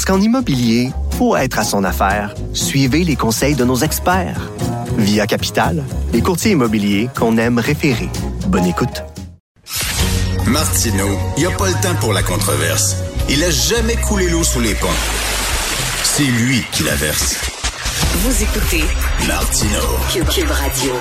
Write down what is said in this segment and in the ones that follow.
Parce qu'en immobilier, pour être à son affaire, suivez les conseils de nos experts. Via Capital, les courtiers immobiliers qu'on aime référer. Bonne écoute. Martino, il n'y a pas le temps pour la controverse. Il a jamais coulé l'eau sous les ponts. C'est lui qui la verse. Vous écoutez Martino. Cube Radio.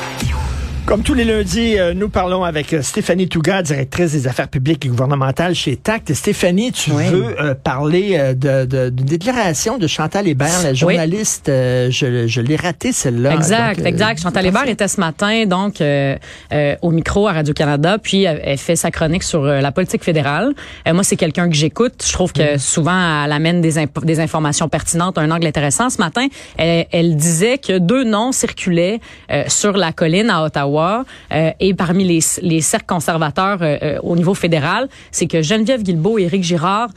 Comme tous les lundis, euh, nous parlons avec euh, Stéphanie Touga, directrice des affaires publiques et gouvernementales chez TACT. Stéphanie, tu veux euh, parler de, de, d'une déclaration de Chantal Hébert, la journaliste. euh, je je l'ai raté celle-là. Exact, Donc, exact. Chantal Hébert était ce matin donc euh, au micro à Radio Canada, puis elle, fait sa chronique sur la politique fédérale. Moi, c'est quelqu'un que j'écoute. Je trouve que souvent elle amène des, imp- des informations pertinentes, un angle intéressant. Ce matin, elle, elle disait que deux noms circulaient sur la colline à Ottawa euh, et parmi les, les cercles conservateurs euh, euh, au niveau fédéral, c'est que Geneviève Guilbeault et Éric Girard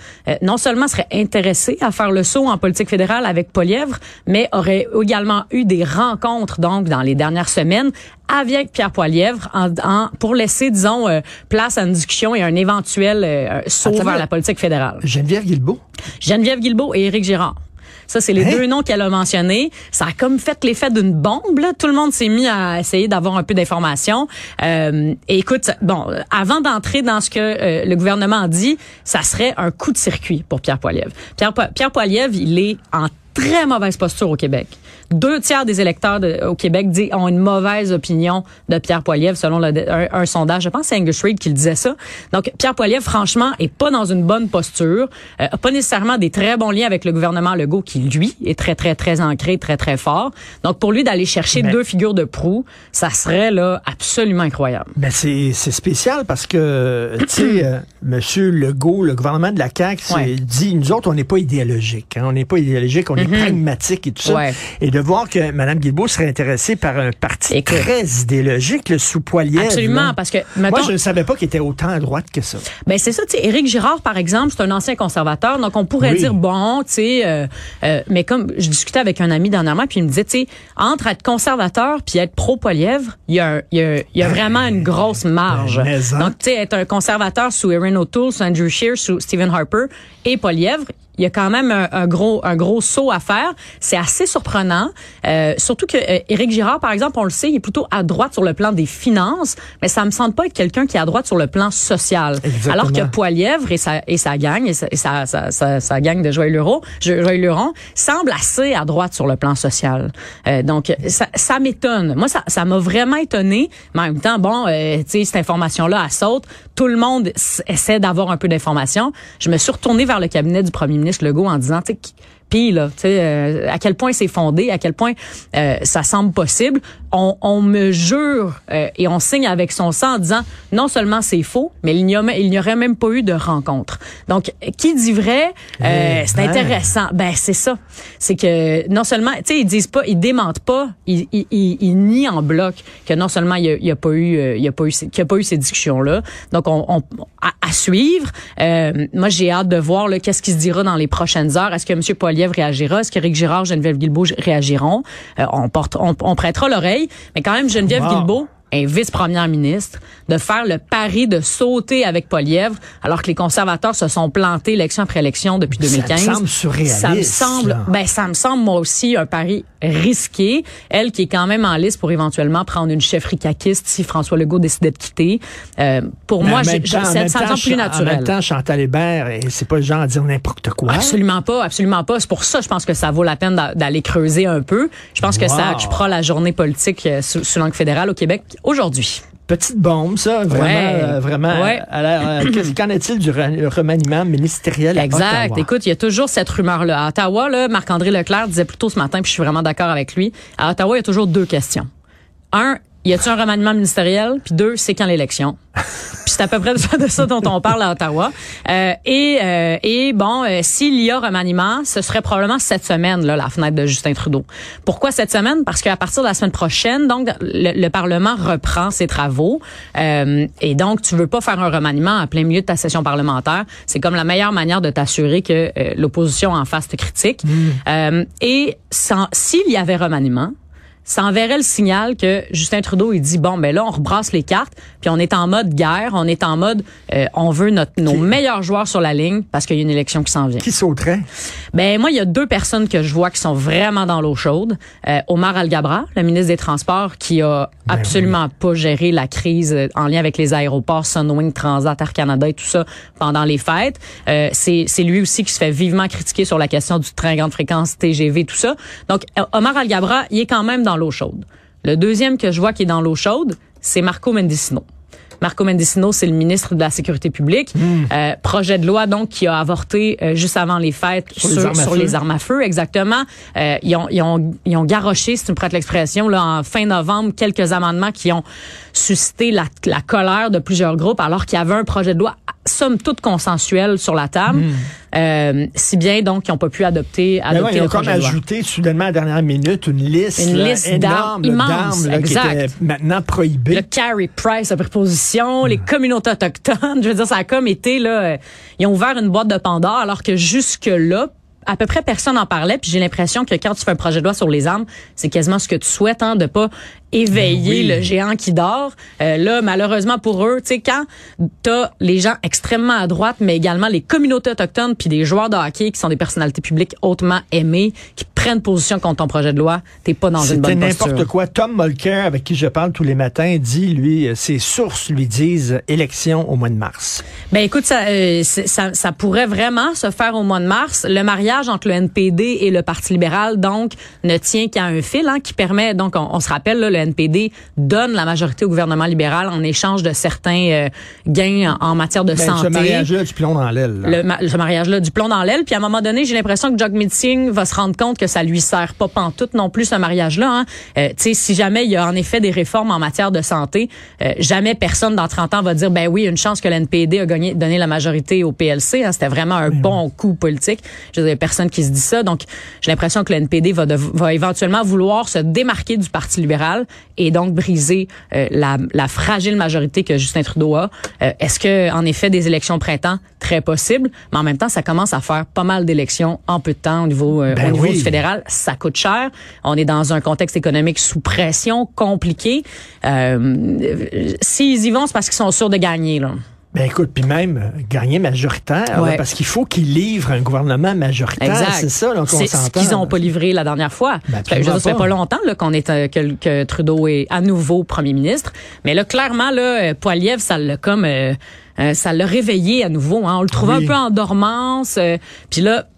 non seulement seraient intéressés à faire le saut en politique fédérale avec Polièvre, mais auraient également eu des rencontres donc dans les dernières semaines avec Pierre Poilièvre en, en- pour laisser, disons, euh, place à une discussion et un éventuel euh, saut vers la politique fédérale. Geneviève Guilbeault? Geneviève Guilbeault et Éric Girard. Ça, c'est les Hein? deux noms qu'elle a mentionnés. Ça a comme fait l'effet d'une bombe. Là. Tout le monde s'est mis à essayer d'avoir un peu d'informations. Euh, et écoute, bon, avant d'entrer dans ce que euh, le gouvernement a dit, ça serait un coup de circuit pour Pierre Poilievre. Pierre, Pierre Poilievre, il est en très mauvaise posture au Québec. Deux tiers des électeurs de- au Québec dit, ont une mauvaise opinion de Pierre Poilievre, selon le- un, un sondage. Je pense que c'est Angus Reid qui le disait ça. Donc, Pierre Poilievre, franchement, est pas dans une bonne posture, euh, pas nécessairement des très bons liens avec le gouvernement Legault, qui, lui, est très, très, très ancré, très, très fort. Donc, pour lui, d'aller chercher Mais- deux figures de proue, ça serait là absolument incroyable. Ben c'est spécial parce que tu sais euh, monsieur Legault, le gouvernement de la CAQ Ouais. dit nous autres on n'est pas idéologique, hein, on n'est pas idéologique, on est pragmatique et tout ça. Ouais. Et de voir que Mme Guilbeault serait intéressée par un parti Écoute. très idéologique, le sous Poilievre. Absolument, là. parce que, moi je ne savais pas qu'il était autant à droite que ça. Ben c'est ça, tu sais, Éric Girard par exemple, c'est un ancien conservateur, donc on pourrait Oui. dire bon, tu sais, euh, euh, mais comme je discutais avec un ami dernièrement, puis il me disait, tu sais, entre être conservateur puis être pro Polièvre, il y a, un- y a, y a vraiment une grosse marge. Ben, mais en. donc tu sais, être un conservateur sous Erin O'Toole, sous Andrew Scheer, sous Stephen Harper et Polièvre, il y a quand même un, un gros un gros saut à faire. C'est assez surprenant, euh, surtout que euh, Éric Girard, par exemple, on le sait, il est plutôt à droite sur le plan des finances, mais ça me semble pas être quelqu'un qui est à droite sur le plan social. Exactement. Alors que Poilièvre et sa, et sa gang, et sa, et sa, sa, sa- sa gang de Joël Luron, Joël Luron, semble assez à droite sur le plan social. Euh, donc, ça, ça m'étonne. Moi, ça ça m'a vraiment étonné. Mais en même temps, bon, euh, tu sais, cette information-là, elle saute. Tout le monde essaie d'avoir un peu d'informations. Je me suis retournée vers le cabinet du premier ministre Legault en disant, tu sais, là, tu sais, euh, à quel point c'est fondé, à quel point euh, ça semble possible. On, on me jure euh, et on signe avec son sang en disant non seulement c'est faux, mais il n'y il n'y aurait même pas eu de rencontre. Donc, qui dit vrai, euh, Eh c'est ben. intéressant. Ben c'est ça, c'est que non seulement, tu sais, ils disent pas, ils démentent pas, ils, ils, ils, ils nient en bloc que non seulement il y a, a pas eu, euh, il y a pas eu, ces- qu'il y a pas eu ces discussions là. Donc, on, on à, à suivre. Euh, moi, j'ai hâte de voir là, qu'est-ce qui se dira dans les prochaines heures. Est-ce que M. Poilievre réagira? Est-ce qu'Éric Girard, Geneviève Guilbeault réagiront? Euh, on, porte, on, on prêtera l'oreille. Mais quand même, Geneviève Wow. Guilbeault est vice-première ministre, de faire le pari de sauter avec Polièvre, alors que les conservateurs se sont plantés élection après élection depuis Ça me 2015. semble surréaliste, Ça me semble, ben, ça me semble, moi aussi, un pari risqué. Elle qui est quand même en liste pour éventuellement prendre une chefferie caquiste si François Legault décidait de quitter. Euh, pour Mais moi, en temps- en ça, ça temps, plus En naturel. même temps, Chantal Hébert, c'est pas le genre à dire n'importe quoi. Absolument pas, absolument pas. C'est pour ça, je pense que ça vaut la peine d'a- d'aller creuser un peu. Je pense que ça occupera la journée politique euh, sous, sous langue fédérale au Québec aujourd'hui. Petite bombe, ça, vraiment, Ouais. euh, vraiment. Ouais. Euh, qu'est-ce- qu'en est-il du re- remaniement ministériel à Exact. Ottawa? Écoute, il y a toujours cette rumeur-là. À Ottawa, là, Marc-André Leclerc disait plus tôt ce matin, puis je suis vraiment d'accord avec lui. À Ottawa, il y a toujours deux questions. Un, y a-t-il un remaniement ministériel? Puis deux, c'est quand l'élection? Puis c'est à peu près de ça, dont on parle à Ottawa. Euh, et, euh, et bon, euh, s'il y a remaniement, ce serait probablement cette semaine, là, la fenêtre de Justin Trudeau. Pourquoi cette semaine? Parce qu'à partir de la semaine prochaine, donc, le, le Parlement reprend ses travaux. Euh, et donc, tu veux pas faire un remaniement en plein milieu de ta session parlementaire. C'est comme la meilleure manière de t'assurer que euh, l'opposition en face te critique. Euh, et sans- s'il y avait remaniement, ça enverrait le signal que Justin Trudeau il dit bon ben là on rebrasse les cartes puis on est en mode guerre on est en mode euh, on veut notre nos meilleurs joueurs sur la ligne parce qu'il y a une élection qui s'en vient. Qui sauterait? ben moi il y a deux personnes que je vois qui sont vraiment dans l'eau chaude. Euh, Omar Al-Gabra le ministre des Transports qui a Ben absolument pas géré la crise euh, en lien avec les aéroports Sunwing Transat Air Canada et tout ça pendant les fêtes. Euh, c'est c'est lui aussi qui se fait vivement critiquer sur la question du train grande fréquence TGV tout ça. Donc euh, Omar Al-Gabra il est quand même dans l'eau chaude le deuxième que je vois qui est dans l'eau chaude c'est Marco Mendicino Marco Mendicino, c'est le ministre de la Sécurité publique. Hmm. Euh, projet de loi donc qui a avorté euh, juste avant les fêtes Sur sur, les armes à sur feu. les armes à feu, exactement. Euh, ils, ont, ils, ont, ils ont garoché, si tu me prêtes l'expression, là en fin novembre, quelques amendements qui ont suscité la, la colère de plusieurs groupes, alors qu'il y avait un projet de loi somme toute consensuel sur la table. Euh, si bien donc qu'ils n'ont pas pu adopter, Hmm. Adopter ouais, ils ont le comme projet de loi. ajouté soudainement à la dernière minute une liste, Une là, liste d'armes là, là, qui étaient maintenant prohibées. Le carry price a pris position, les communautés autochtones, je veux dire, ça a comme été, là, ils ont ouvert une boîte de Pandore, alors que jusque-là, à peu près personne n'en parlait, puis j'ai l'impression que quand tu fais un projet de loi sur les armes, c'est quasiment ce que tu souhaites, hein, de pas éveiller Ben oui. le géant qui dort. Euh, là, malheureusement pour eux, tu sais, quand t'as les gens extrêmement à droite, mais également les communautés autochtones, puis des joueurs de hockey qui sont des personnalités publiques hautement aimées, qui prennent position contre ton projet de loi, t'es pas dans une bonne posture. n'importe quoi. Tom Mulcair, avec qui je parle tous les matins, dit, lui, euh, ses sources lui disent élection au mois de mars. Ben écoute, ça, euh, ça, ça pourrait vraiment se faire au mois de mars. Le mariage entre le NPD et le Parti libéral, donc, ne tient qu'à un fil hein, qui permet, donc, on, on se rappelle, là, le NPD donne la majorité au gouvernement libéral en échange de certains euh, gains en, en matière de Ben, santé. ce mariage-là, du plomb dans l'aile. le, ma- ce mariage-là du plomb dans l'aile. Puis à un moment donné, j'ai l'impression que Jog Meeting va se rendre compte que ça lui sert pas pantoute non plus ce mariage-là. Hein. Euh, tu sais, si jamais il y a en effet des réformes en matière de santé, euh, jamais personne dans 30 ans va dire ben oui, une chance que l'NPD a gagné, donné la majorité au PLC. Hein. C'était vraiment un bon coup politique. Je veux dire, personne qui se dit ça. Donc, j'ai l'impression que le NPD va, va éventuellement vouloir se démarquer du Parti libéral et donc briser euh, la, la fragile majorité que Justin Trudeau a. Euh, Est-ce que, en effet, des élections au printemps, très possible, mais en même temps, ça commence à faire pas mal d'élections en peu de temps au niveau, euh, Ben au niveau oui. du fédéral. Ça coûte cher. On est dans un contexte économique sous pression, compliqué. Euh, S'ils y vont, c'est parce qu'ils sont sûrs de gagner. Là. Ben écoute, puis même euh, gagner majoritaire, là, Ouais. parce qu'il faut qu'ils livrent un gouvernement majoritaire. C'est ça, donc on C'est ce s'entend. qu'ils n'ont pas livré la dernière fois. Ben, Ça fait- je ça fait pas longtemps là, qu'on est euh, que, que Trudeau est à nouveau premier ministre. Mais là, clairement, là, euh, Poiliev, ça l'a comme euh, euh, ça l'a réveillé à nouveau. Hein. On le trouvait Oui. un peu en dormance. euh, Puis là,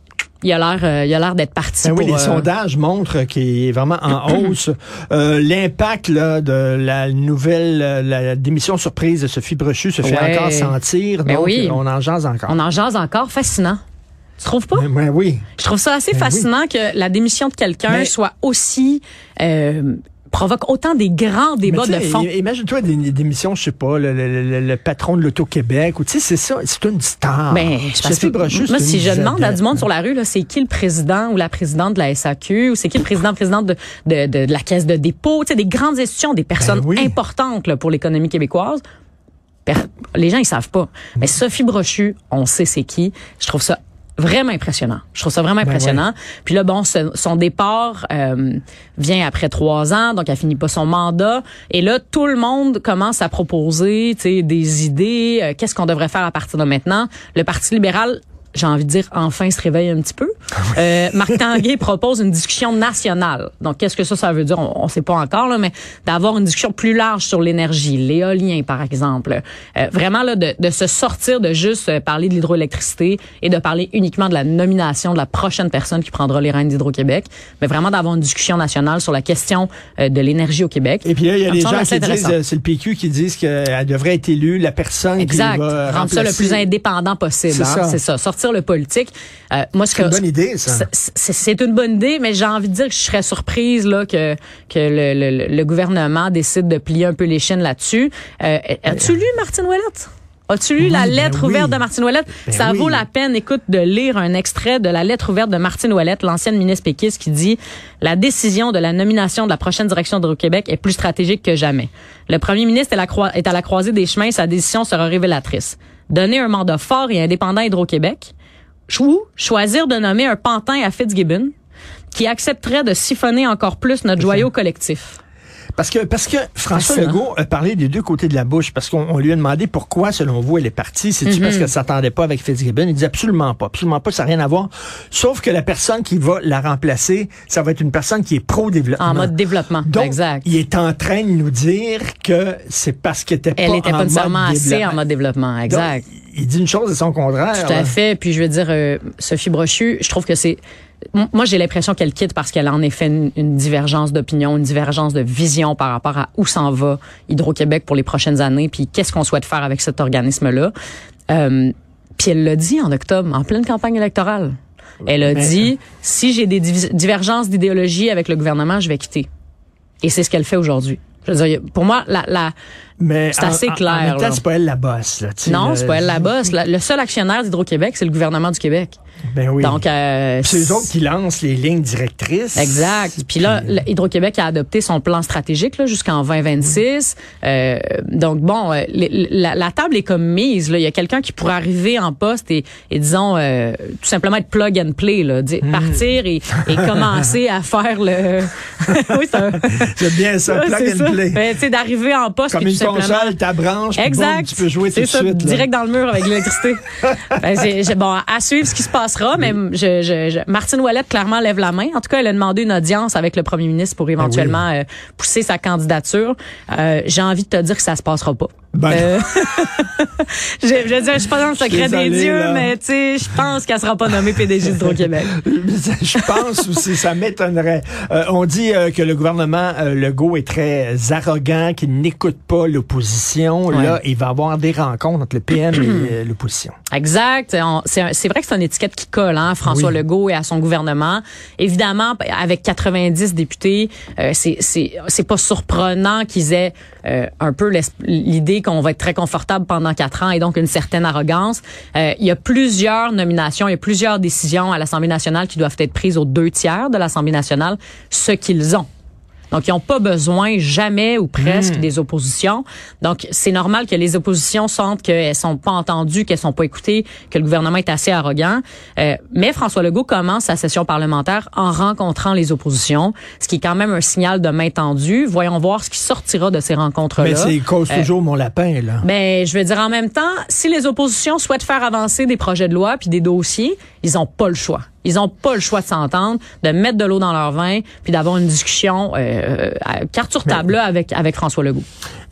il a l'air euh, il a l'air d'être parti Ben oui, pour, les euh, sondages montrent qu'il est vraiment en hausse. Euh, L'impact de la nouvelle la démission surprise de Sophie Brochu se fait Ouais. encore sentir. Ben donc, oui. on en jase encore. on en jase encore. Fascinant. Tu trouves pas? Ben, oui. Je trouve ça assez fascinant que la démission de quelqu'un soit aussi provoque autant des grands débats de fond. Imagine-toi des, des émissions, je sais pas, le, le- le- le patron de l'Auto-Québec, ou tu sais, c'est ça, c'est une star. Ben, je pense Sophie que- Brochu, moi, si je demande à du monde sur la rue, là, c'est qui le président ou la présidente de la SAQ, ou c'est qui le président, présidente de, de, de, de la caisse de dépôt, tu sais, des grandes institutions, des personnes Ben oui. importantes là, pour l'économie québécoise. Les gens, ils savent pas. Mais Sophie Brochu, on sait c'est qui. Je trouve ça vraiment impressionnant. Je trouve ça vraiment Ben impressionnant. Puis là, bon, ce- son départ euh, vient après trois ans, donc elle finit pas son mandat. Et là, tout le monde commence à proposer, tu sais, des idées. euh, Qu'est-ce qu'on devrait faire à partir de maintenant Le Parti libéral. J'ai envie de dire, enfin se réveille un petit peu. Euh, Marc Tanguay propose une discussion nationale. Donc, qu'est-ce que ça, ça veut dire? On ne sait pas encore, là, mais d'avoir une discussion plus large sur l'énergie, l'éolien, par exemple. Euh, vraiment, là, de, de se sortir de juste euh, parler de l'hydroélectricité et de parler uniquement de la nomination de la prochaine personne qui prendra les rênes d'Hydro-Québec, mais vraiment d'avoir une discussion nationale sur la question euh, de l'énergie au Québec. Et puis là, il y a des gens qui disent, euh, c'est le PQ qui disent qu'elle devrait être élue, la personne Exact. qui va Rendre ça le plus indépendant possible. C'est hein. ça. C'est ça. Sortir le politique. Euh, moi, C'est une bonne idée, ça. C'est- une bonne idée, mais j'ai envie de dire que je serais surprise là que que le, le- le gouvernement décide de plier un peu les chaînes là-dessus. Euh, As-tu lu Martine Ouellette? As-tu lu Oui, la ben lettre oui. ouverte de Martine Ouellette? Ben Ça oui. vaut la peine, écoute, de lire un extrait de la lettre ouverte de Martine Ouellette, l'ancienne ministre péquiste, qui dit « La décision de la nomination de la prochaine direction d'Hydro-Québec est plus stratégique que jamais. Le premier ministre est à la croisée des chemins, sa décision sera révélatrice. Donner un mandat fort et indépendant à Hydro-Québec, choisir de nommer un pantin à Fitzgibbon, qui accepterait de siphonner encore plus notre joyau collectif. Parce que, parce que François Fascinant. Legault a parlé des deux côtés de la bouche, parce qu'on on lui a demandé pourquoi, selon vous, elle est partie. C'est-tu Mhm. parce qu'elle s'attendait pas avec Fitzgibbon? Il dit absolument pas. Absolument pas, ça n'a rien à voir. Sauf que la personne qui va la remplacer, ça va être une personne qui est pro-développement. En mode développement. Donc, exact. il est en train de nous dire que c'est parce qu'elle était pas Elle n'était en pas nécessairement mode assez en mode développement. Exact. Donc, il dit une chose et son contraire. Tout à fait. Puis je veux dire, euh, Sophie Brochu, je trouve que c'est. Moi, j'ai l'impression qu'elle quitte parce qu'elle a en effet une, une divergence d'opinion, une divergence de vision par rapport à où s'en va Hydro-Québec pour les prochaines années, puis qu'est-ce qu'on souhaite faire avec cet organisme-là. Euh, puis elle l'a dit en octobre, en pleine campagne électorale. Elle a Mais- dit si j'ai des divergences d'idéologie avec le gouvernement, je vais quitter. Et c'est ce qu'elle fait aujourd'hui. Je veux dire, pour moi, la, la, Mais C'est assez en- En, clair, même temps, là. c'est pas elle la bosse. Là, non, c'est pas elle la bosse. Le seul actionnaire d'Hydro-Québec, c'est le gouvernement du Québec. Ben oui. Donc, euh, c'est eux autres qui lancent les lignes directrices. Exact. Puis là, le- Hydro-Québec a adopté son plan stratégique là, jusqu'en 2026. Euh, donc bon, euh, les- la, la table est comme mise. Là. Il y a quelqu'un qui pourrait arriver en poste et, et disons euh, tout simplement être plug and play, là, Hmm. partir et, et commencer à faire le. oui, c'est un- bien ça, plug and ça. play. Ben, tu sais, d'arriver en poste Comme une simplement- console, ta branche, Exact. boum, tu peux jouer tout de ça, suite. là. direct dans le mur avec l'électricité. Ben, bon, à suivre ce qui se passera, mais je, je, je- Martine Ouellette clairement lève la main. En tout cas, elle a demandé une audience avec le premier ministre pour éventuellement euh, pousser sa candidature. Euh, j'ai envie de te dire que ça se passera pas. Ben, Euh, je, je veux dire, je suis pas dans le secret Désolé, des dieux, là. mais tu sais, je pense qu'elle sera pas nommée PDG d'Hydro-Québec. Je pense aussi, ça m'étonnerait. Euh, on dit euh, que le gouvernement Legault est très arrogant, qu'il n'écoute pas l'opposition. Ouais. Là, il va y avoir des rencontres entre le PM et euh, l'opposition. Exact. C'est vrai que c'est une étiquette qui colle hein, François Oui. Legault et à son gouvernement. Évidemment, avec 90 députés, euh, c'est pas surprenant qu'ils aient euh, un peu l'idée qu'on va être très confortable pendant quatre ans et donc une certaine arrogance. Euh, il y a plusieurs nominations, il y a plusieurs décisions à l'Assemblée nationale qui doivent être prises aux deux tiers de l'Assemblée nationale, ce qu'ils ont. Donc, ils n'ont pas besoin jamais ou presque des oppositions. Donc, c'est normal que les oppositions sentent qu'elles sont pas entendues, qu'elles sont pas écoutées, que le gouvernement est assez arrogant. Euh, mais François Legault commence sa session parlementaire en rencontrant les oppositions, ce qui est quand même un signal de main tendue. Voyons voir ce qui sortira de ces rencontres-là. Mais c'est cause toujours mon lapin, là. Ben, je veux dire en même temps, si les oppositions souhaitent faire avancer des projets de loi puis des dossiers, ils ont pas le choix. Ils ont pas le choix de s'entendre, de mettre de l'eau dans leur vin, puis d'avoir une discussion euh, à carte sur table là, avec avec François Legault.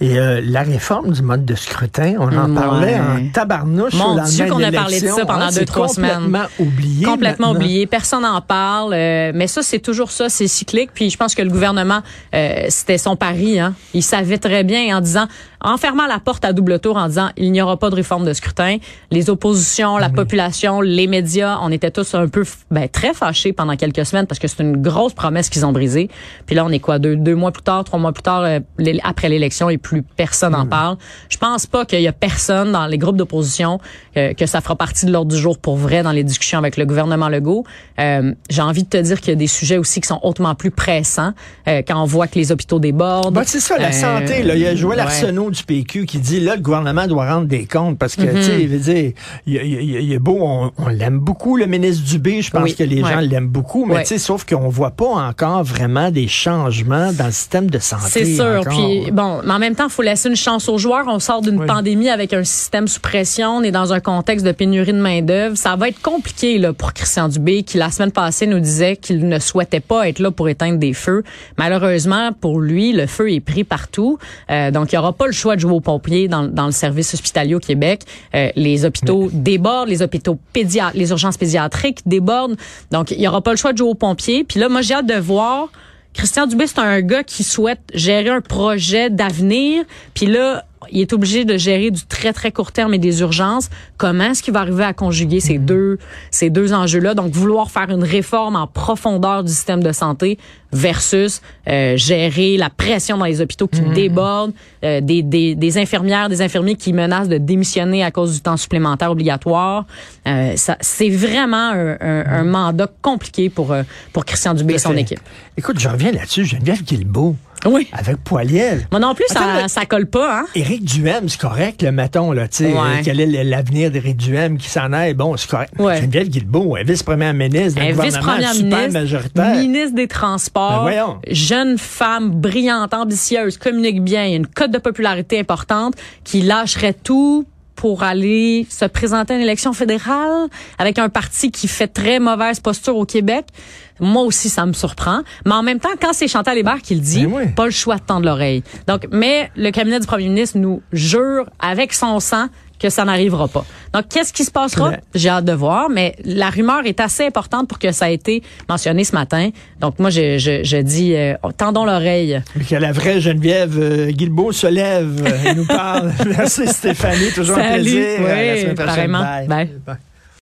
Et euh, la réforme du mode de scrutin, on en Ouais. parlait en tabarnouche Mon lendemain Dieu qu'on a parlé de ça pendant hein, deux, trois semaines. complètement oublié. Complètement maintenant. oublié, personne n'en parle, euh, mais ça c'est toujours ça, c'est cyclique. Puis je pense que le gouvernement, euh, c'était son pari. Hein. Il savait très bien en disant, en fermant la porte à double tour, en disant il n'y aura pas de réforme de scrutin. Les oppositions, la population, les médias, on était tous un peu, ben, très fâchés pendant quelques semaines parce que c'est une grosse promesse qu'ils ont brisée. Puis là on est quoi? Deux, deux mois plus tard, trois mois plus tard euh, après l'élection et plus personne en parle. Je pense pas qu'il y a personne dans les groupes d'opposition euh, que ça fera partie de l'ordre du jour pour vrai dans les discussions avec le gouvernement Legault. Euh, J'ai envie de te dire qu'il y a des sujets aussi qui sont hautement plus pressants euh, quand on voit que les hôpitaux débordent. Ben, c'est ça, la Euh, santé. Là. Il y a Joël ouais. Arsenault du PQ qui dit, là, le gouvernement doit rendre des comptes parce Mm-hmm. que, tu sais, il veut dire, il, il- il- il est beau, on, on l'aime beaucoup, le ministre Dubé, je pense Oui, que les ouais. gens l'aiment beaucoup, mais Ouais. tu sais, sauf qu'on voit pas encore vraiment des changements dans le système de santé. C'est sûr. encore. Puis bon, mais en même temps, il faut laisser une chance aux joueurs. On sort d'une Oui. pandémie avec un système sous pression. On est dans un contexte de pénurie de main d'œuvre. Ça va être compliqué là pour Christian Dubé, qui la semaine passée nous disait qu'il ne souhaitait pas être là pour éteindre des feux. Malheureusement, pour lui, le feu est pris partout. Euh, donc, il n'y aura pas le choix de jouer aux pompiers dans, dans le service hospitalier au Québec. Euh, les hôpitaux débordent, les hôpitaux pédiatriques, les urgences pédiatriques débordent. Donc, il n'y aura pas le choix de jouer aux pompiers. Puis là, moi, j'ai hâte de voir Christian Dubé, c'est un gars qui souhaite gérer un projet d'avenir. Puis là, il est obligé de gérer du très très court terme et des urgences. Comment est-ce qu'il va arriver à conjuguer ces Mm-hmm. deux ces deux enjeux-là? Donc vouloir faire une réforme en profondeur du système de santé versus euh, gérer la pression dans les hôpitaux qui Mm-hmm. débordent, euh, des, des, des infirmières, des infirmiers qui menacent de démissionner à cause du temps supplémentaire obligatoire. Euh, ça, c'est vraiment un, un, un mandat compliqué pour pour Christian Dubé et son équipe. Écoute, je reviens là-dessus. Geneviève Guilbeault, Oui. avec Poiliel. Moi non plus, Attends, ça, mais- ça colle pas, hein? Éric Duhem, c'est correct, le mettons, là, tu sais, Ouais. euh, quel est l'avenir d'Éric Duhem qui s'en aille, bon, c'est correct. Ouais. Geneviève Guilbeault, est vice-première ministre d'un Un gouvernement vice-première super ministre, majoritaire. ministre des Transports, Ben voyons. jeune femme brillante, ambitieuse, communique bien, il y a une cote de popularité importante, qui lâcherait tout pour aller se présenter à une élection fédérale avec un parti qui fait très mauvaise posture au Québec. Moi aussi, ça me surprend. Mais en même temps, quand c'est Chantal Hébert qui le dit, oui. pas le choix de tendre l'oreille. Donc, mais le cabinet du premier ministre nous jure avec son sang que ça n'arrivera pas. Donc, qu'est-ce qui se passera? J'ai hâte de voir, mais la rumeur est assez importante pour que ça ait été mentionné ce matin. Donc, moi, je, je, je dis, euh, tendons l'oreille. Que la vraie Geneviève euh, Guilbeault se lève euh, et nous parle. Merci Stéphanie, toujours un plaisir. À la Oui, semaine prochaine. pareillement. Bye. Bye. Bye.